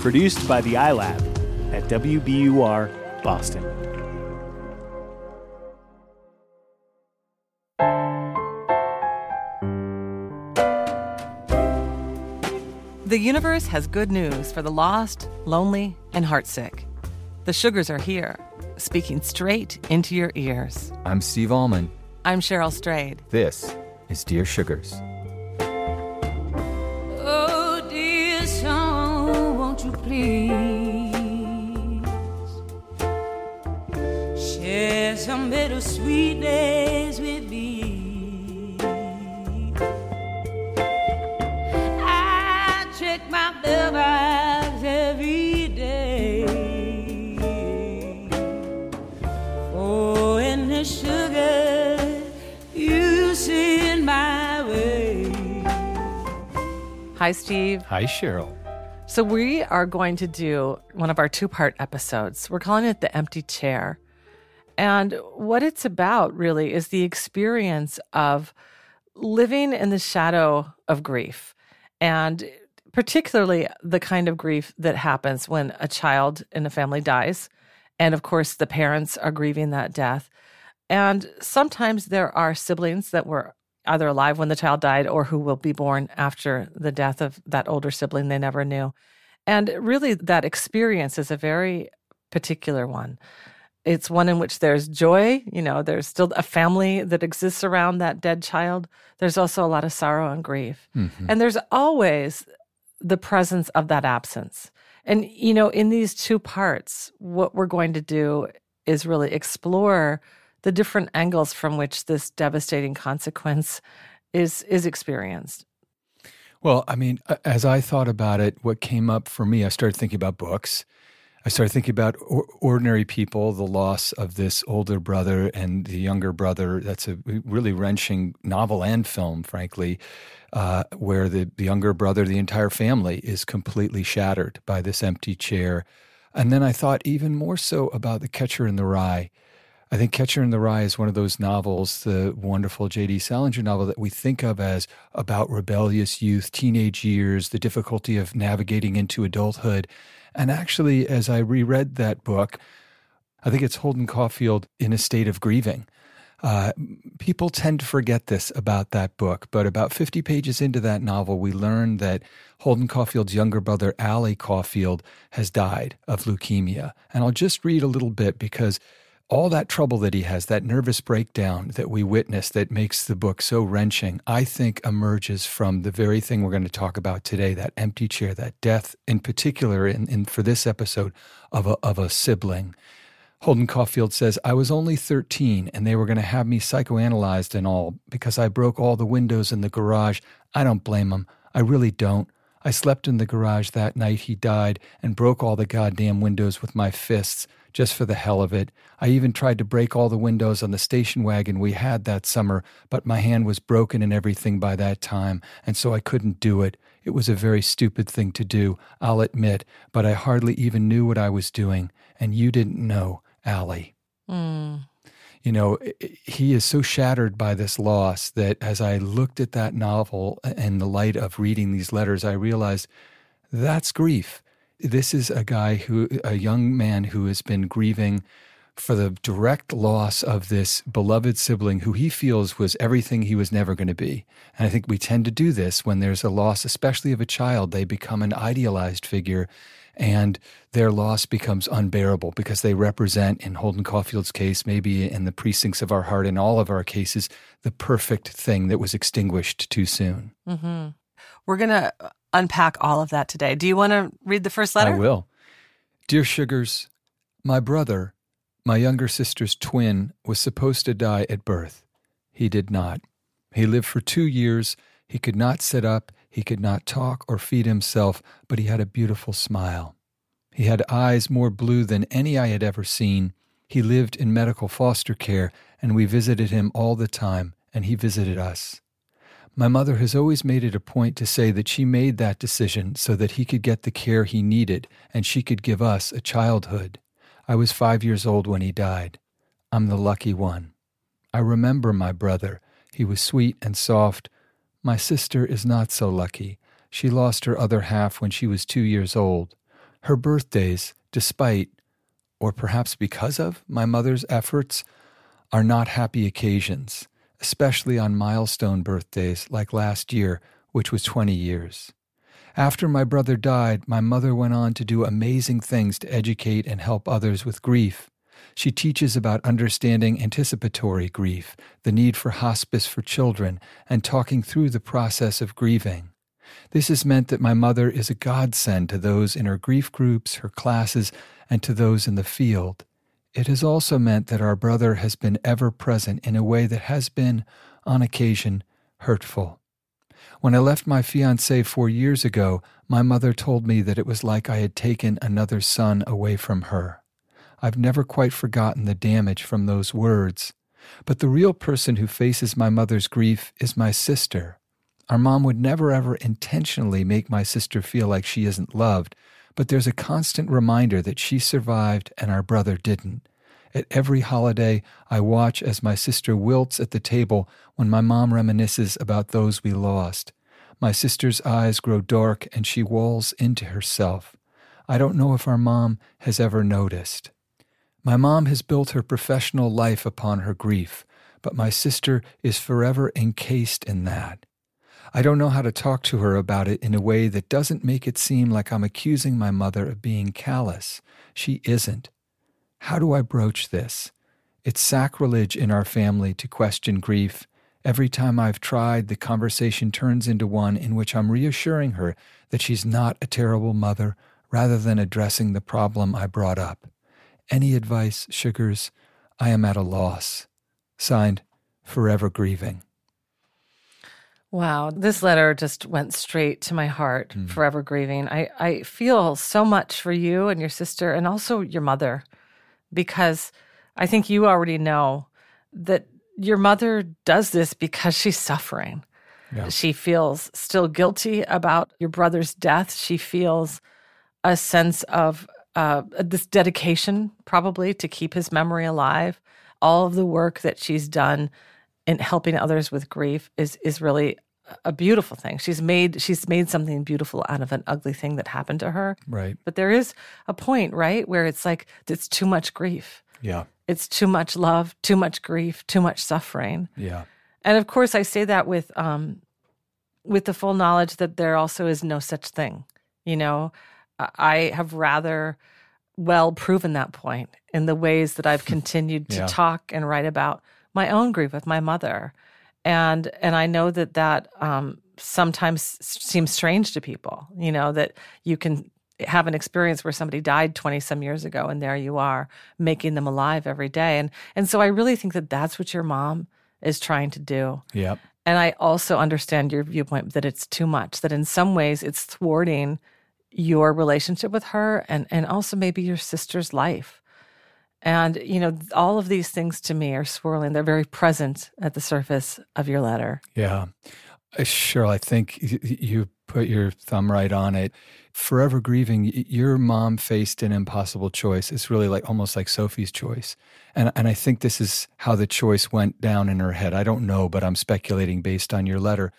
Produced by the iLab at WBUR Boston. The universe has good news for the lost, lonely, and heartsick. The sugars are here, speaking straight into your ears. I'm Steve Almond. I'm Cheryl Strayed. This is Dear Sugars. Please share some bittersweet days with me? I check my mailbox every day for any sugar you send my way. Hi, Steve. Hi, Cheryl. So, we are going to do one of our two part episodes. We're calling it The Empty Chair. And what it's about really is the experience of living in the shadow of grief, and particularly the kind of grief that happens when a child in a family dies. And of course, the parents are grieving that death. And sometimes there are siblings that were either alive when the child died or who will be born after the death of that older sibling they never knew. And really, that experience is a very particular one. It's one in which there's joy, you know, there's still a family that exists around that dead child. There's also a lot of sorrow and grief. Mm-hmm. And there's always the presence of that absence. And, you know, in these two parts, what we're going to do is really explore the different angles from which this devastating consequence is is experienced. Well, I mean, as I thought about it, what came up for me, I started thinking about books. I started thinking about or- ordinary people, the loss of this older brother and the younger brother. That's a really wrenching novel and film, frankly, uh, where the, the younger brother, the entire family, is completely shattered by this empty chair. And then I thought even more so about The Catcher in the Rye. I think Catcher in the Rye is one of those novels, the wonderful J.D. Salinger novel that we think of as about rebellious youth, teenage years, the difficulty of navigating into adulthood. And actually, as I reread that book, I think it's Holden Caulfield in a state of grieving. Uh, people tend to forget this about that book, but about 50 pages into that novel, we learn that Holden Caulfield's younger brother, Allie Caulfield, has died of leukemia. And I'll just read a little bit because all that trouble that he has, that nervous breakdown that we witness that makes the book so wrenching, I think emerges from the very thing we're going to talk about today that empty chair, that death, in particular, in, in for this episode, of a, of a sibling. Holden Caulfield says, I was only 13 and they were going to have me psychoanalyzed and all because I broke all the windows in the garage. I don't blame them. I really don't. I slept in the garage that night he died and broke all the goddamn windows with my fists just for the hell of it. I even tried to break all the windows on the station wagon we had that summer, but my hand was broken and everything by that time, and so I couldn't do it. It was a very stupid thing to do, I'll admit, but I hardly even knew what I was doing, and you didn't know, Allie. Hmm. You know, he is so shattered by this loss that as I looked at that novel in the light of reading these letters, I realized that's grief. This is a guy who, a young man who has been grieving for the direct loss of this beloved sibling who he feels was everything he was never going to be. And I think we tend to do this when there's a loss, especially of a child. They become an idealized figure and their loss becomes unbearable because they represent, in Holden Caulfield's case, maybe in the precincts of our heart, in all of our cases, the perfect thing that was extinguished too soon. Mm-hmm. We're going to unpack all of that today. Do you want to read the first letter? I will. Dear Sugars, my brother, my younger sister's twin, was supposed to die at birth. He did not. He lived for two years. He could not sit up, he could not talk or feed himself, but he had a beautiful smile. He had eyes more blue than any I had ever seen. He lived in medical foster care, and we visited him all the time, and he visited us. My mother has always made it a point to say that she made that decision so that he could get the care he needed and she could give us a childhood. I was five years old when he died. I'm the lucky one. I remember my brother. He was sweet and soft. My sister is not so lucky. She lost her other half when she was two years old. Her birthdays, despite, or perhaps because of, my mother's efforts, are not happy occasions, especially on milestone birthdays like last year, which was 20 years. After my brother died, my mother went on to do amazing things to educate and help others with grief. She teaches about understanding anticipatory grief, the need for hospice for children, and talking through the process of grieving. This has meant that my mother is a godsend to those in her grief groups, her classes, and to those in the field. It has also meant that our brother has been ever present in a way that has been, on occasion, hurtful. When I left my fiance four years ago, my mother told me that it was like I had taken another son away from her. I've never quite forgotten the damage from those words. But the real person who faces my mother's grief is my sister. Our mom would never ever intentionally make my sister feel like she isn't loved, but there's a constant reminder that she survived and our brother didn't. At every holiday, I watch as my sister wilts at the table when my mom reminisces about those we lost. My sister's eyes grow dark and she walls into herself. I don't know if our mom has ever noticed. My mom has built her professional life upon her grief, but my sister is forever encased in that. I don't know how to talk to her about it in a way that doesn't make it seem like I'm accusing my mother of being callous. She isn't. How do I broach this? It's sacrilege in our family to question grief. Every time I've tried, the conversation turns into one in which I'm reassuring her that she's not a terrible mother rather than addressing the problem I brought up. Any advice, Sugars? I am at a loss. Signed, Forever Grieving. Wow, this letter just went straight to my heart, mm. forever grieving. I, I feel so much for you and your sister and also your mother because I think you already know that your mother does this because she's suffering. Yeah. She feels still guilty about your brother's death. She feels a sense of uh, this dedication, probably, to keep his memory alive. All of the work that she's done in helping others with grief is is really a beautiful thing. She's made she's made something beautiful out of an ugly thing that happened to her. Right. But there is a point, right, where it's like it's too much grief. Yeah. It's too much love, too much grief, too much suffering. Yeah. And of course I say that with um with the full knowledge that there also is no such thing. You know, I have rather well proven that point in the ways that I've continued to yeah. talk and write about my own grief with my mother and and I know that that um, sometimes seems strange to people. You know that you can have an experience where somebody died 20 some years ago and there you are making them alive every day and and so i really think that that's what your mom is trying to do yep and i also understand your viewpoint that it's too much that in some ways it's thwarting your relationship with her and and also maybe your sister's life and, you know, all of these things to me are swirling. They're very present at the surface of your letter. Yeah. Cheryl, I think you put your thumb right on it. Forever grieving, your mom faced an impossible choice. It's really like almost like Sophie's choice. And, and I think this is how the choice went down in her head. I don't know, but I'm speculating based on your letter.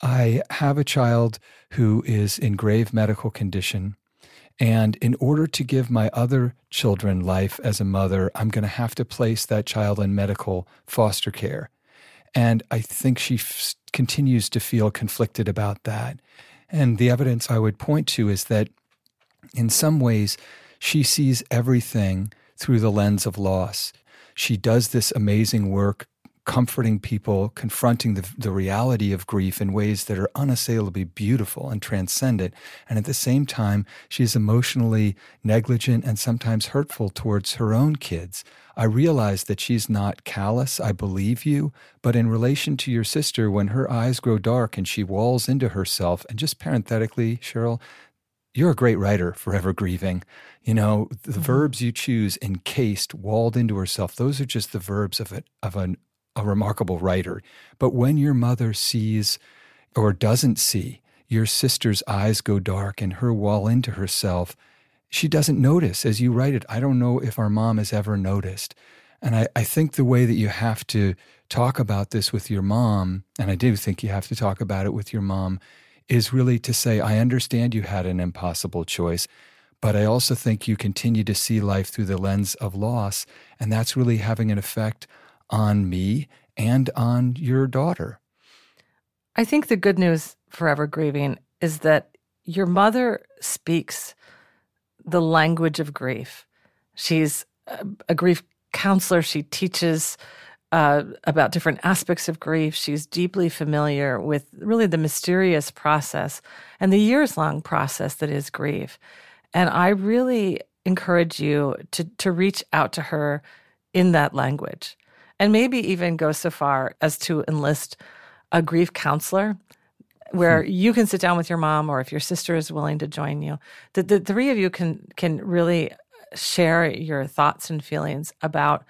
I have a child who is in grave medical condition. And in order to give my other children life as a mother, I'm going to have to place that child in medical foster care. And I think she f- continues to feel conflicted about that. And the evidence I would point to is that in some ways, she sees everything through the lens of loss. She does this amazing work comforting people, confronting the, the reality of grief in ways that are unassailably beautiful and transcendent. And at the same time, she is emotionally negligent and sometimes hurtful towards her own kids. I realize that she's not callous. I believe you. But in relation to your sister, when her eyes grow dark and she walls into herself, and just parenthetically, Cheryl, you're a great writer, forever grieving. You know, the mm-hmm. verbs you choose, encased, walled into herself, those are just the verbs of, a, of an a remarkable writer. But when your mother sees or doesn't see your sister's eyes go dark and her wall into herself, she doesn't notice as you write it. I don't know if our mom has ever noticed. And I, I think the way that you have to talk about this with your mom, and I do think you have to talk about it with your mom, is really to say, I understand you had an impossible choice, But I also think you continue to see life through the lens of loss. And that's really having an effect on me and on your daughter. I think the good news forever grieving is that your mother speaks the language of grief. She's a, grief counselor. She teaches uh, about different aspects of grief. She's deeply familiar with really the mysterious process and the years long process that is grief. And I really encourage you to, to reach out to her in that language and maybe even go so far as to enlist a grief counselor where hmm. you can sit down with your mom or if your sister is willing to join you that the three of you can can really share your thoughts and feelings about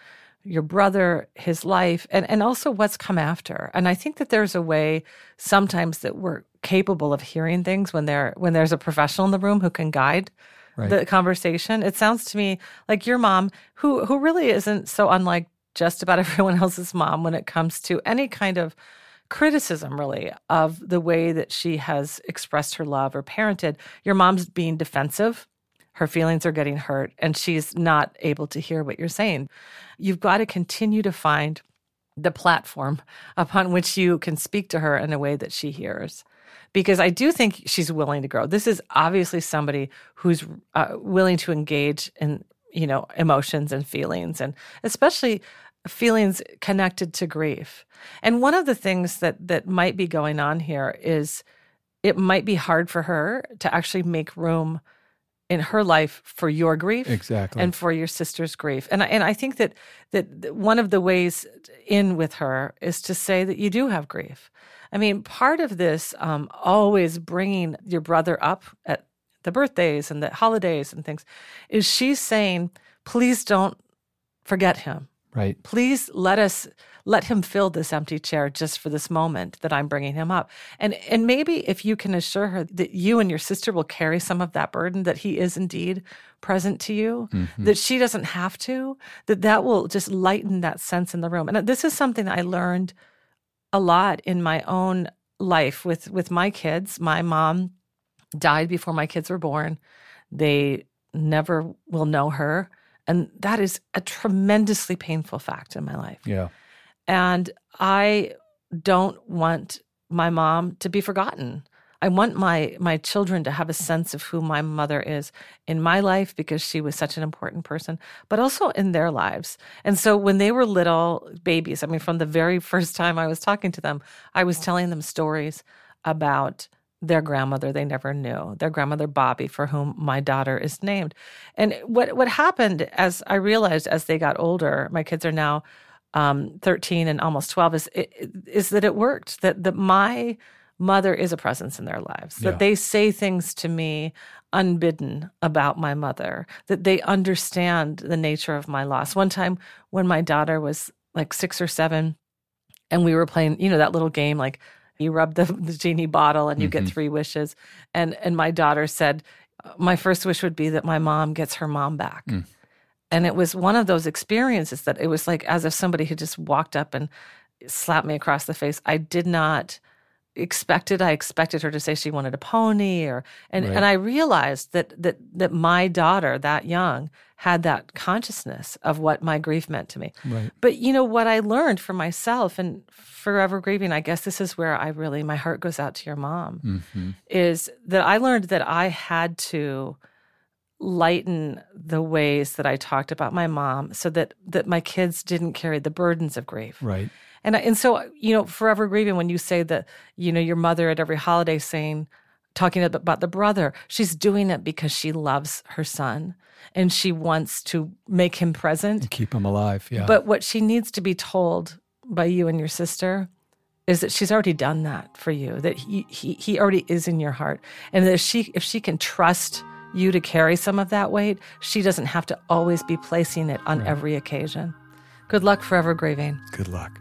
your brother, his life, and, and also what's come after. And I think that there's a way sometimes that we're capable of hearing things when there when there's a professional in the room who can guide right. the conversation. It sounds to me like your mom, who who really isn't so unlike just about everyone else's mom when it comes to any kind of criticism really of the way that she has expressed her love or parented. Your mom's being defensive her feelings are getting hurt and she's not able to hear what you're saying. You've got to continue to find the platform upon which you can speak to her in a way that she hears. Because I do think she's willing to grow. This is obviously somebody who's uh, willing to engage in, you know, emotions and feelings, and especially feelings connected to grief. And one of the things that that might be going on here is it might be hard for her to actually make room in her life for your grief exactly. and for your sister's grief. And I, and I think that that one of the ways in with her is to say that you do have grief. I mean part of this um, always bringing your brother up at the birthdays and the holidays and things is she's saying please don't forget him right please let us let him fill this empty chair just for this moment that I'm bringing him up. And and maybe if you can assure her that you and your sister will carry some of that burden that he is indeed present to you, mm-hmm. that she doesn't have to, that that will just lighten that sense in the room. And this is something I learned a lot in my own life with with my kids. My mom died before my kids were born. They never will know her. And that is a tremendously painful fact in my life. Yeah. And I don't want my mom to be forgotten. I want my my children to have a sense of who my mother is in my life because she was such an important person, but also in their lives. And so when they were little babies, I mean from the very first time I was talking to them, I was telling them stories about their grandmother they never knew, their grandmother Bobby for whom my daughter is named. And what what happened as I realized as they got older, my kids are now um, 13 and almost 12 is is that it worked that that my mother is a presence in their lives that they say things to me unbidden about my mother that they understand the nature of my loss one time when my daughter was like 6 or 7 and we were playing you know that little game like you rub the, the genie bottle and you mm-hmm. get three wishes and and my daughter said my first wish would be that my mom gets her mom back mm. And it was one of those experiences that it was like as if somebody had just walked up and slapped me across the face. I did not expect it. I expected her to say she wanted a pony or and, right. and I realized that that that my daughter, that young, had that consciousness of what my grief meant to me. Right. But you know what I learned for myself and forever grieving, I guess this is where I really my heart goes out to your mom, mm-hmm. is that I learned that I had to lighten the ways that I talked about my mom so that that my kids didn't carry the burdens of grief. Right. And and so you know forever grieving when you say that you know your mother at every holiday saying talking about the brother she's doing it because she loves her son and she wants to make him present and keep him alive yeah but what she needs to be told by you and your sister is that she's already done that for you that he he, he already is in your heart and that if she if she can trust you to carry some of that weight, she doesn't have to always be placing it on right. every occasion. Good luck forever grieving. Good luck.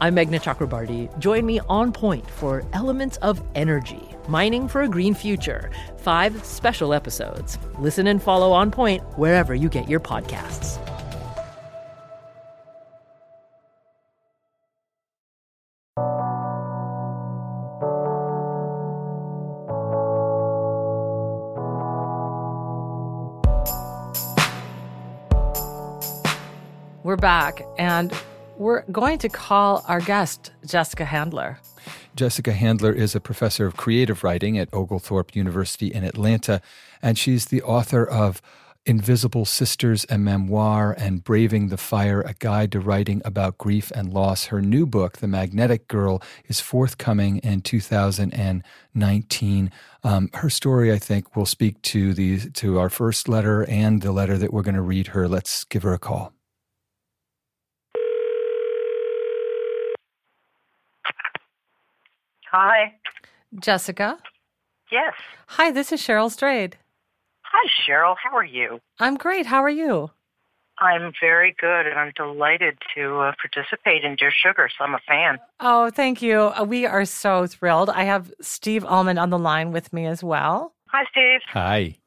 I'm Meghna Chakrabarti. Join me on point for Elements of Energy Mining for a Green Future. Five special episodes. Listen and follow On Point wherever you get your podcasts. We're back and we're going to call our guest, Jessica Handler. Jessica Handler is a professor of creative writing at Oglethorpe University in Atlanta, and she's the author of Invisible Sisters, a memoir, and Braving the Fire, a guide to writing about grief and loss. Her new book, The Magnetic Girl, is forthcoming in 2019. Um, her story, I think, will speak to the to our first letter and the letter that we're going to read her. Let's give her a call. Hi. Jessica. Yes. Hi, this is Cheryl Strayed. Hi, Cheryl. How are you? I'm great. How are you? I'm very good, and I'm delighted to uh, participate in Dear Sugar, so I'm a fan. Oh, thank you. Uh, we are so thrilled. I have Steve Almond on the line with me as well. Hi, Steve. Hi.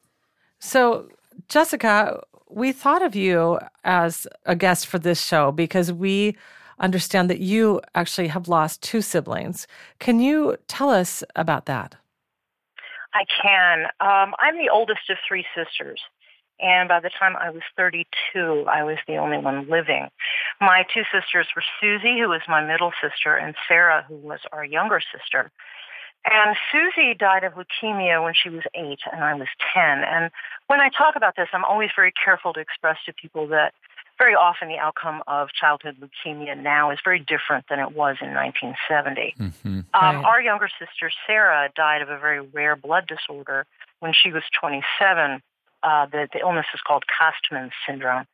So, Jessica, we thought of you as a guest for this show because we understand that you actually have lost two siblings. Can you tell us about that? I can. Um, I'm the oldest of three sisters. And by the time I was 32, I was the only one living. My two sisters were Susie, who was my middle sister, and Sarah, who was our younger sister. And Susie died of leukemia when she was eight, and I was 10. And when I talk about this, I'm always very careful to express to people that very often the outcome of childhood leukemia now is very different than it was in 1970. Mm-hmm. Um, right. Our younger sister, Sarah, died of a very rare blood disorder when she was 27. Uh, the, the illness is called Castleman syndrome.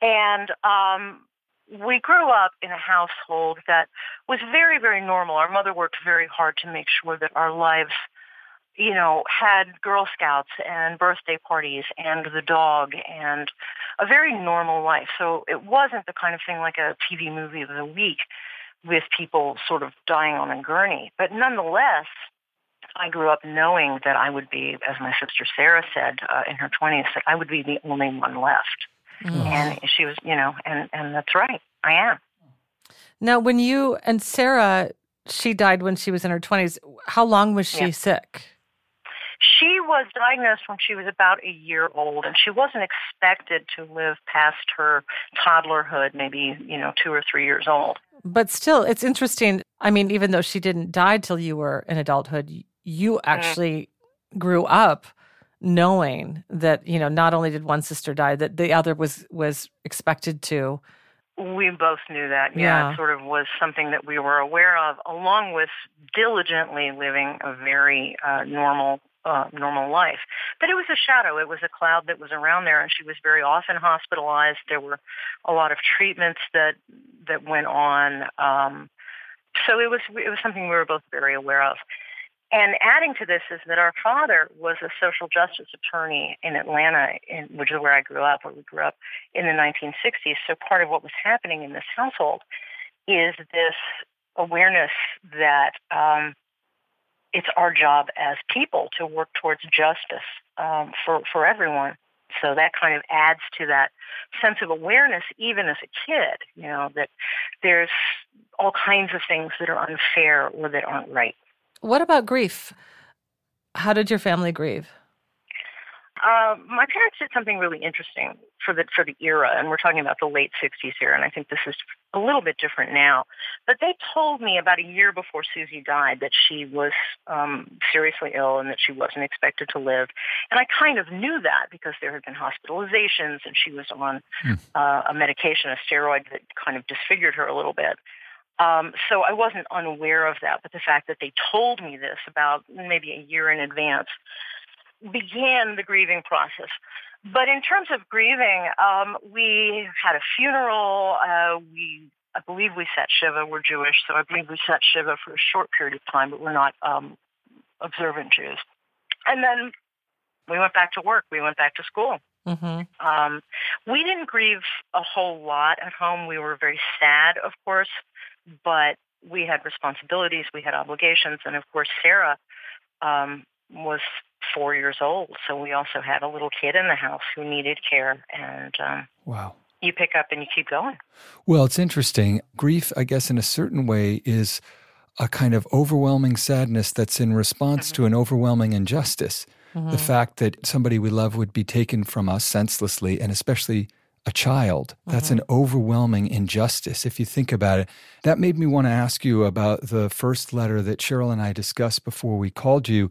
And um, we grew up in a household that was very, very normal. Our mother worked very hard to make sure that our lives you know, had Girl Scouts and birthday parties and the dog and a very normal life. So it wasn't the kind of thing like a TV movie of the week with people sort of dying on a gurney. But nonetheless, I grew up knowing that I would be, as my sister Sarah said uh, in her 20s, that I would be the only one left. Mm. And she was, you know, and, and that's right. I am. Now, when you and Sarah, she died when she was in her 20s. How long was she yeah. sick? She was diagnosed when she was about a year old, and she wasn't expected to live past her toddlerhood, maybe, you know, two or three years old. But still, it's interesting. I mean, even though she didn't die till you were in adulthood, you mm-hmm. actually mm. grew up knowing that, you know, not only did one sister die, that the other was was expected to. We both knew that. Yeah, yeah, it sort of was something that we were aware of, along with diligently living a very uh, normal uh, normal life. But it was a shadow. It was a cloud that was around there, and she was very often hospitalized. There were a lot of treatments that that went on. Um, so it was it was something we were both very aware of. And adding to this is that our father was a social justice attorney in Atlanta, in, which is where I grew up, where we grew up in the 1960s. So part of what was happening in this household is this awareness that um, it's our job as people to work towards justice um, for for everyone. So that kind of adds to that sense of awareness, even as a kid. You know that there's all kinds of things that are unfair or that aren't right. What about grief? How did your family grieve? Uh, my parents did something really interesting for the for the era, and we're talking about the late '60s here. And I think this is a little bit different now. But they told me about a year before Susie died that she was um, seriously ill and that she wasn't expected to live. And I kind of knew that because there had been hospitalizations, and she was on mm. uh, a medication, a steroid that kind of disfigured her a little bit. Um, so I wasn't unaware of that, but the fact that they told me this about maybe a year in advance began the grieving process. But in terms of grieving, um, we had a funeral. Uh, we, I believe, we sat shiva. We're Jewish, so I believe we sat shiva for a short period of time, but we're not um, observant Jews. And then we went back to work. We went back to school. Mm-hmm. Um, we didn't grieve a whole lot at home. We were very sad, of course, but we had responsibilities, we had obligations, and of course, Sarah um, was four years old. So we also had a little kid in the house who needed care. And um, wow. You pick up and you keep going. Well, it's interesting. Grief, I guess, in a certain way, is a kind of overwhelming sadness that's in response mm-hmm. to an overwhelming injustice. Mm-hmm. The fact that somebody we love would be taken from us senselessly, and especially a child. That's mm-hmm. an overwhelming injustice if you think about it. That made me want to ask you about the first letter that Cheryl and I discussed before we called you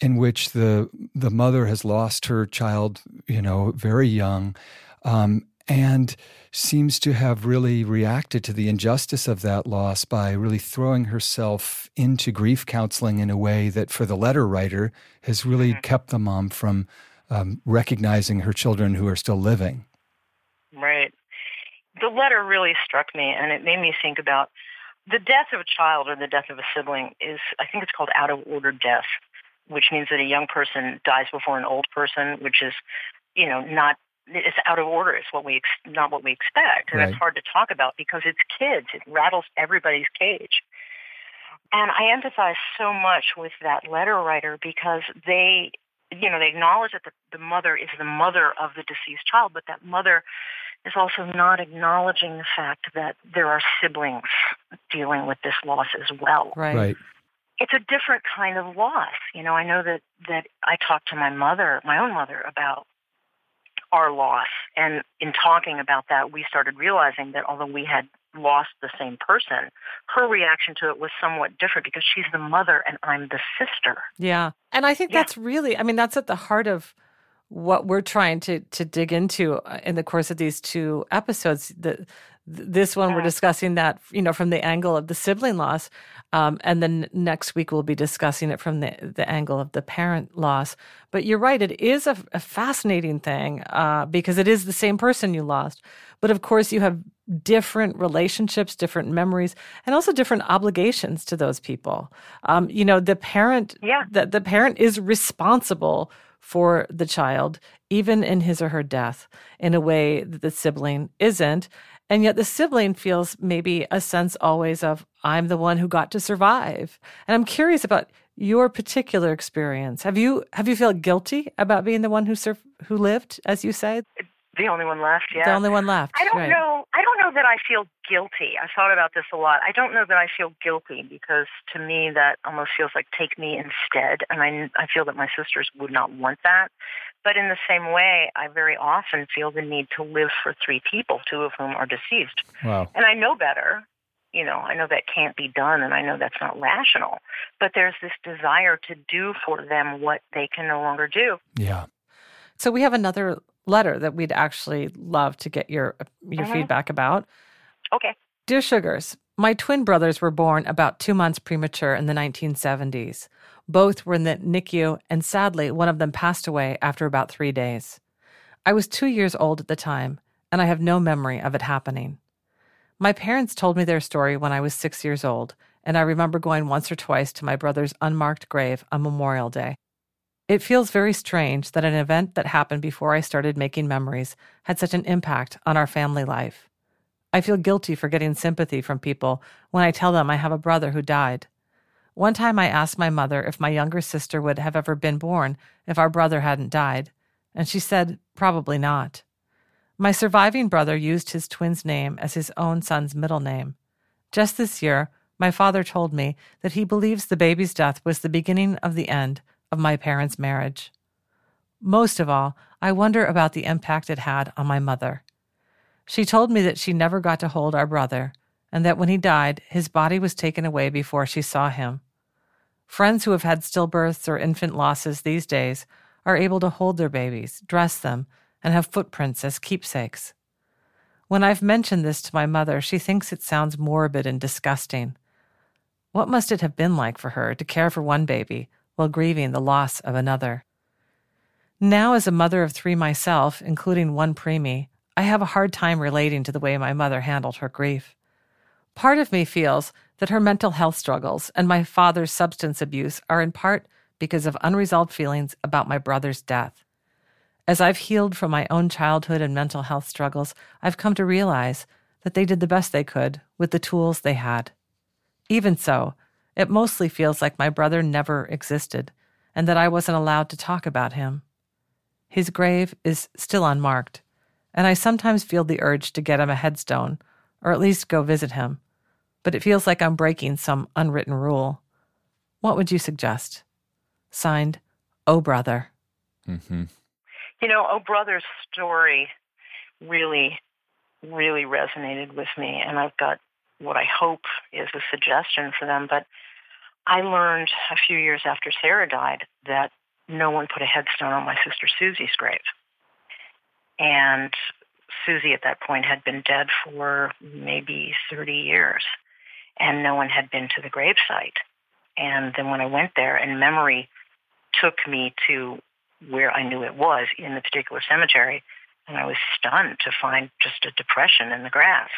in which the the mother has lost her child, you know, very young, um, and seems to have really reacted to the injustice of that loss by really throwing herself into grief counseling in a way that, for the letter writer, has really mm-hmm. kept the mom from um, recognizing her children who are still living. Right. The letter really struck me, and it made me think about the death of a child or the death of a sibling is, I think it's called out of order death which means that a young person dies before an old person, which is, you know, not it's out of order. It's what we ex- not what we expect, and right. it's hard to talk about because it's kids. It rattles everybody's cage. And I empathize so much with that letter writer because they, you know, they acknowledge that the, the mother is the mother of the deceased child, but that mother is also not acknowledging the fact that there are siblings dealing with this loss as well. Right. right it's a different kind of loss. You know, I know that that I talked to my mother, my own mother, about our loss, and in talking about that, we started realizing that although we had lost the same person, her reaction to it was somewhat different because she's the mother and I'm the sister. Yeah, and I think yeah. that's really, I mean, that's at the heart of what we're trying to to dig into uh, in the course of these two episodes. The this one we're discussing that you know from the angle of the sibling loss um, and then next week we'll be discussing it from the, the angle of the parent loss. But you're right it is a, a fascinating thing uh, because it is the same person you lost. But of course you have different relationships different memories and also different obligations to those people. Um, you know the parent yeah. the, the parent is responsible for the child even in his or her death in a way that the sibling isn't and yet the sibling feels maybe a sense always of, I'm the one who got to survive. And I'm curious about your particular experience. Have you have you felt guilty about being the one who sur- who lived, as you say? The only one left, yeah. The only one left. I don't right. know. I don't know that I feel guilty. I thought about this a lot. I don't know that I feel guilty because to me that almost feels like take me instead, and I I feel that my sisters would not want that. But in the same way, I very often feel the need to live for three people, two of whom are deceased. Wow. And I know better. You know, I know that can't be done and I know that's not rational. But there's this desire to do for them what they can no longer do. Yeah. So we have another letter that we'd actually love to get your your mm-hmm. feedback about. Okay. Dear Sugars, my twin brothers were born about 2 months premature in the 1970s. Both were in the NICU, and sadly, one of them passed away after about three days. I was two years old at the time, and I have no memory of it happening. My parents told me their story when I was six years old, and I remember going once or twice to my brother's unmarked grave on Memorial Day. It feels very strange that an event that happened before I started making memories had such an impact on our family life. I feel guilty for getting sympathy from people when I tell them I have a brother who died. One time I asked my mother if my younger sister would have ever been born if our brother hadn't died, and she said probably not. My surviving brother used his twin's name as his own son's middle name. Just this year, my father told me that he believes the baby's death was the beginning of the end of my parents' marriage. Most of all, I wonder about the impact it had on my mother. She told me that she never got to hold our brother, and that when he died, his body was taken away before she saw him. Friends who have had stillbirths or infant losses these days are able to hold their babies, dress them, and have footprints as keepsakes. When I've mentioned this to my mother, she thinks it sounds morbid and disgusting. What must it have been like for her to care for one baby while grieving the loss of another? Now, as a mother of three myself, including one preemie, I have a hard time relating to the way my mother handled her grief. Part of me feels that her mental health struggles and my father's substance abuse are in part because of unresolved feelings about my brother's death. As I've healed from my own childhood and mental health struggles, I've come to realize that they did the best they could with the tools they had. Even so, it mostly feels like my brother never existed and that I wasn't allowed to talk about him. His grave is still unmarked, and I sometimes feel the urge to get him a headstone, or at least go visit him, but it feels like I'm breaking some unwritten rule. What would you suggest? Signed, Oh Brother. Mm-hmm. You know, Oh Brother's story really, really resonated with me, and I've got what I hope is a suggestion for them. But I learned a few years after Sarah died that no one put a headstone on my sister Susie's grave. And Susie at that point had been dead for maybe 30 years, and no one had been to the gravesite. And then when I went there, and memory took me to where I knew it was in the particular cemetery, and I was stunned to find just a depression in the grass.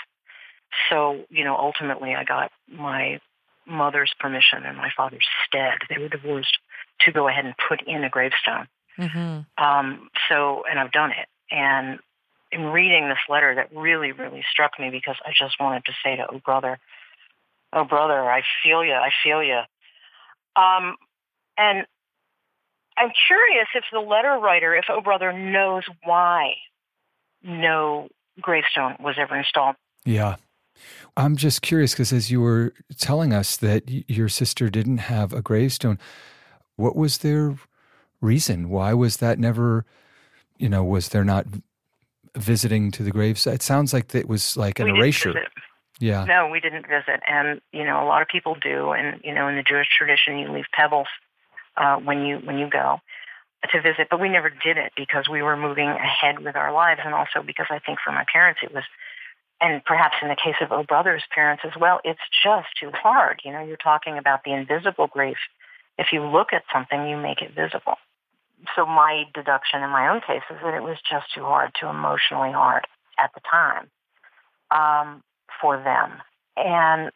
So, you know, ultimately I got my mother's permission and my father's stead. They were divorced to go ahead and put in a gravestone. Mm-hmm. Um, so, and I've done it. And in reading this letter, that really, really struck me because I just wanted to say to Oh Brother, Oh Brother, I feel you, I feel you. Um, and I'm curious if the letter writer, if Oh Brother knows why no gravestone was ever installed. Yeah. I'm just curious because as you were telling us that your sister didn't have a gravestone, what was their reason? Why was that never, you know, was there not visiting to the gravesite? It sounds like it was like an we erasure. Yeah. No, we didn't visit. And, you know, a lot of people do. And, you know, in the Jewish tradition, you leave pebbles uh, when you when you go to visit. But we never did it because we were moving ahead with our lives. And also because I think for my parents, it was and perhaps in the case of O Brother's parents as well, it's just too hard. You know, you're talking about the invisible grief. If you look at something, you make it visible. So my deduction in my own case is that it was just too hard, too emotionally hard at the time um, for them. And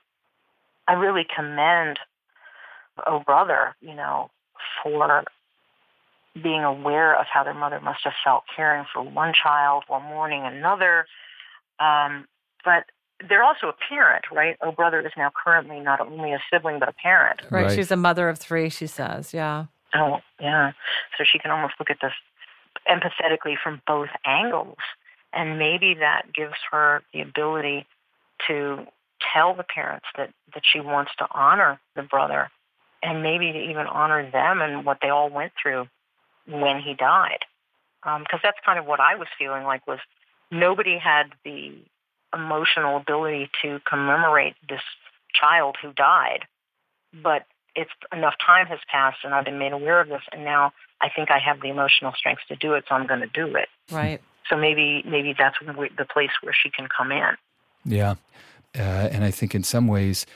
I really commend O Brother, you know, for being aware of how their mother must have felt caring for one child while mourning another. Um, but they're also a parent, right? Oh, brother is now currently not only a sibling but a parent. Right. Right. She's a mother of three, she says. Yeah. Oh, yeah. So she can almost look at this empathetically from both angles, and maybe that gives her the ability to tell the parents that that she wants to honor the brother, and maybe to even honor them and what they all went through when he died. Um, because that's kind of what I was feeling like was nobody had the emotional ability to commemorate this child who died, but it's enough time has passed and I've been made aware of this, and now I think I have the emotional strength to do it, so I'm going to do it. Right. So maybe maybe that's the place where she can come in. Yeah. Uh, and I think in some ways,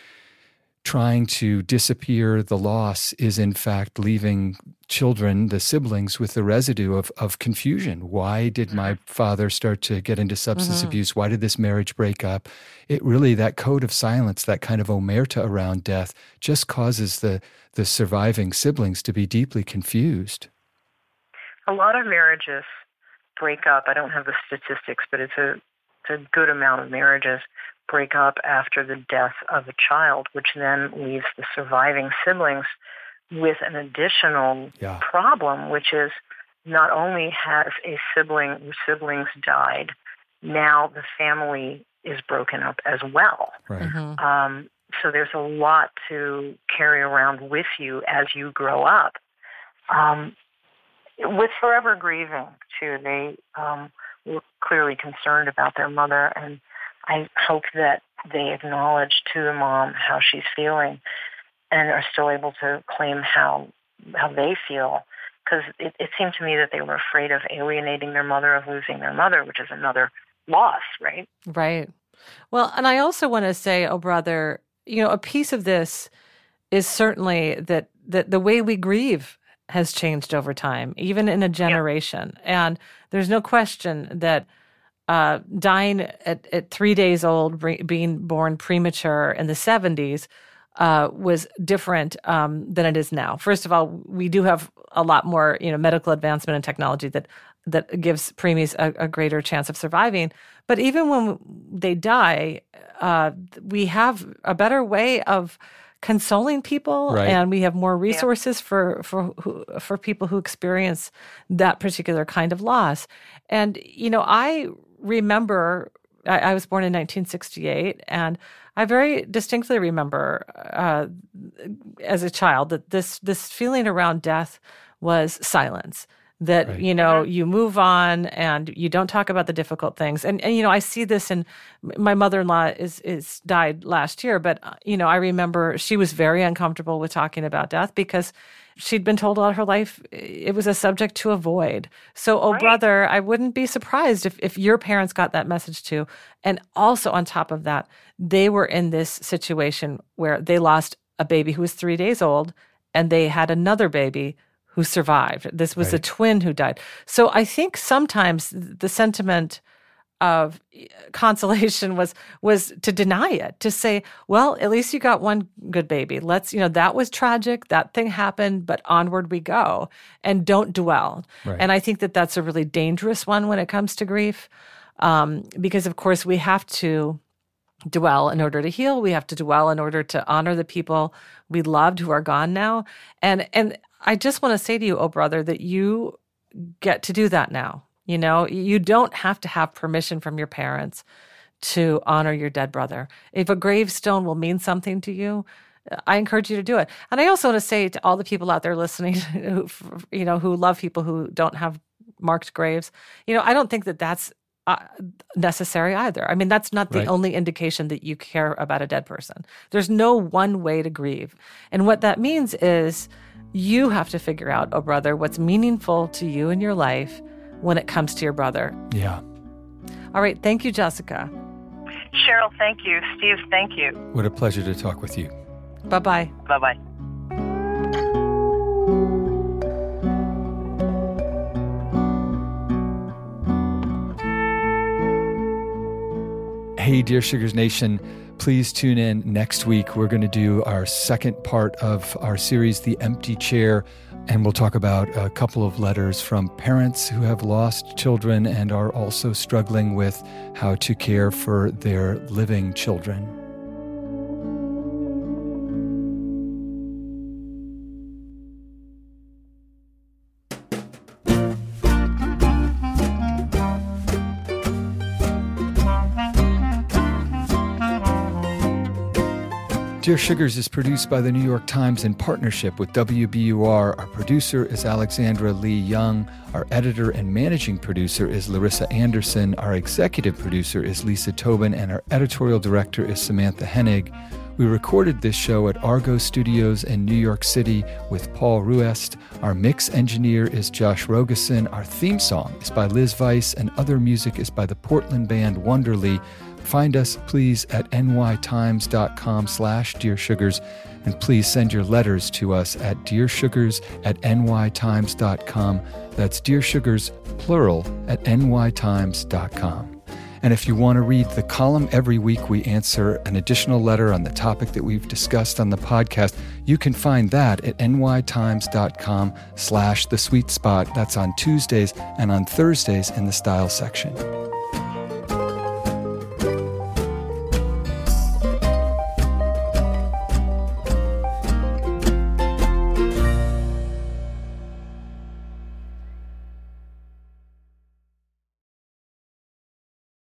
trying to disappear the loss is in fact leaving children, the siblings, with the residue of, of confusion. Why did my father start to get into substance Mhm. abuse? Why did this marriage break up? It really, that code of silence, that kind of omerta around death, just causes the, the surviving siblings to be deeply confused. A lot of marriages break up. I don't have the statistics, but it's a it's a good amount of marriages break up after the death of a child, which then leaves the surviving siblings with an additional Yeah. problem, which is not only has a sibling or siblings died, now the family is broken up as well. Right. Mhm. Um, so there's a lot to carry around with you as you grow up. Um, with forever grieving too. They um, were clearly concerned about their mother, and I hope that they acknowledge to the mom how she's feeling, and are still able to claim how how they feel. Because it, it seemed to me that they were afraid of alienating their mother, of losing their mother, which is another loss, right? Right. Well, and I also want to say, oh brother, you know, a piece of this is certainly that that the way we grieve has changed over time, even in a generation. Yeah. And there's no question that uh, dying at, at three days old, being born premature in the 70s, uh, was different um, than it is now. First of all, we do have a lot more, you know, medical advancement and technology that that gives preemies a, a greater chance of surviving. But even when they die, uh, we have a better way of consoling people right. and we have more resources yeah. for for for people who experience that particular kind of loss and you know i remember i, I was born in 1968 and i very distinctly remember uh, as a child that this this feeling around death was silence that right. you know you move on and you don't talk about the difficult things and, and you know i see this in my mother-in-law is is died last year but uh, you know i remember she was very uncomfortable with talking about death because she'd been told all her life eh, it was a subject to avoid so oh right. brother i wouldn't be surprised if, if your parents got that message too and also on top of that they were in this situation where they lost a baby who was three days old and they had another baby who survived. This was right. a twin who died. So I think sometimes the sentiment of consolation was was to deny it to say well at least you got one good baby let's you know that was tragic that thing happened but onward we go and don't dwell right. and i think that that's a really dangerous one when it comes to grief um, because of course we have to dwell in order to heal we have to dwell in order to honor the people we loved who are gone now and and I just want to say to you, oh brother, that you get to do that now. You know, you don't have to have permission from your parents to honor your dead brother. If a gravestone will mean something to you, I encourage you to do it. And I also want to say to all the people out there listening, who, you know, who love people who don't have marked graves, you know, I don't think that that's uh, necessary either. I mean, that's not the right. only indication that you care about a dead person. There's no one way to grieve. And what that means is you have to figure out, oh, brother, what's meaningful to you in your life when it comes to your brother. Yeah. All right. Thank you, Jessica. Cheryl, thank you. Steve, thank you. What a pleasure to talk with you. Bye bye. Bye bye. Hey, Dear Sugars Nation. Please tune in next week. We're going to do our second part of our series, The Empty Chair, and we'll talk about a couple of letters from parents who have lost children and are also struggling with how to care for their living children. Dear Sugars is produced by the New York Times in partnership with WBUR. Our producer is Alexandra Lee Young. Our editor and managing producer is Larissa Anderson. Our executive producer is Lisa Tobin. And our editorial director is Samantha Hennig. We recorded this show at Argo Studios in New York City with Paul Ruest. Our mix engineer is Josh Rogosin. Our theme song is by Liz Weiss, and other music is by the Portland band Wonderly. Find us, please, at nytimes.com slash Dear Sugars, and please send your letters to us at dearsugars at nytimes.com. That's Dear Sugars, plural, at nytimes.com. And if you want to read the column every week, we answer an additional letter on the topic that we've discussed on the podcast. You can find that at nytimes.com slash the sweet spot. That's on Tuesdays and on Thursdays in the style section.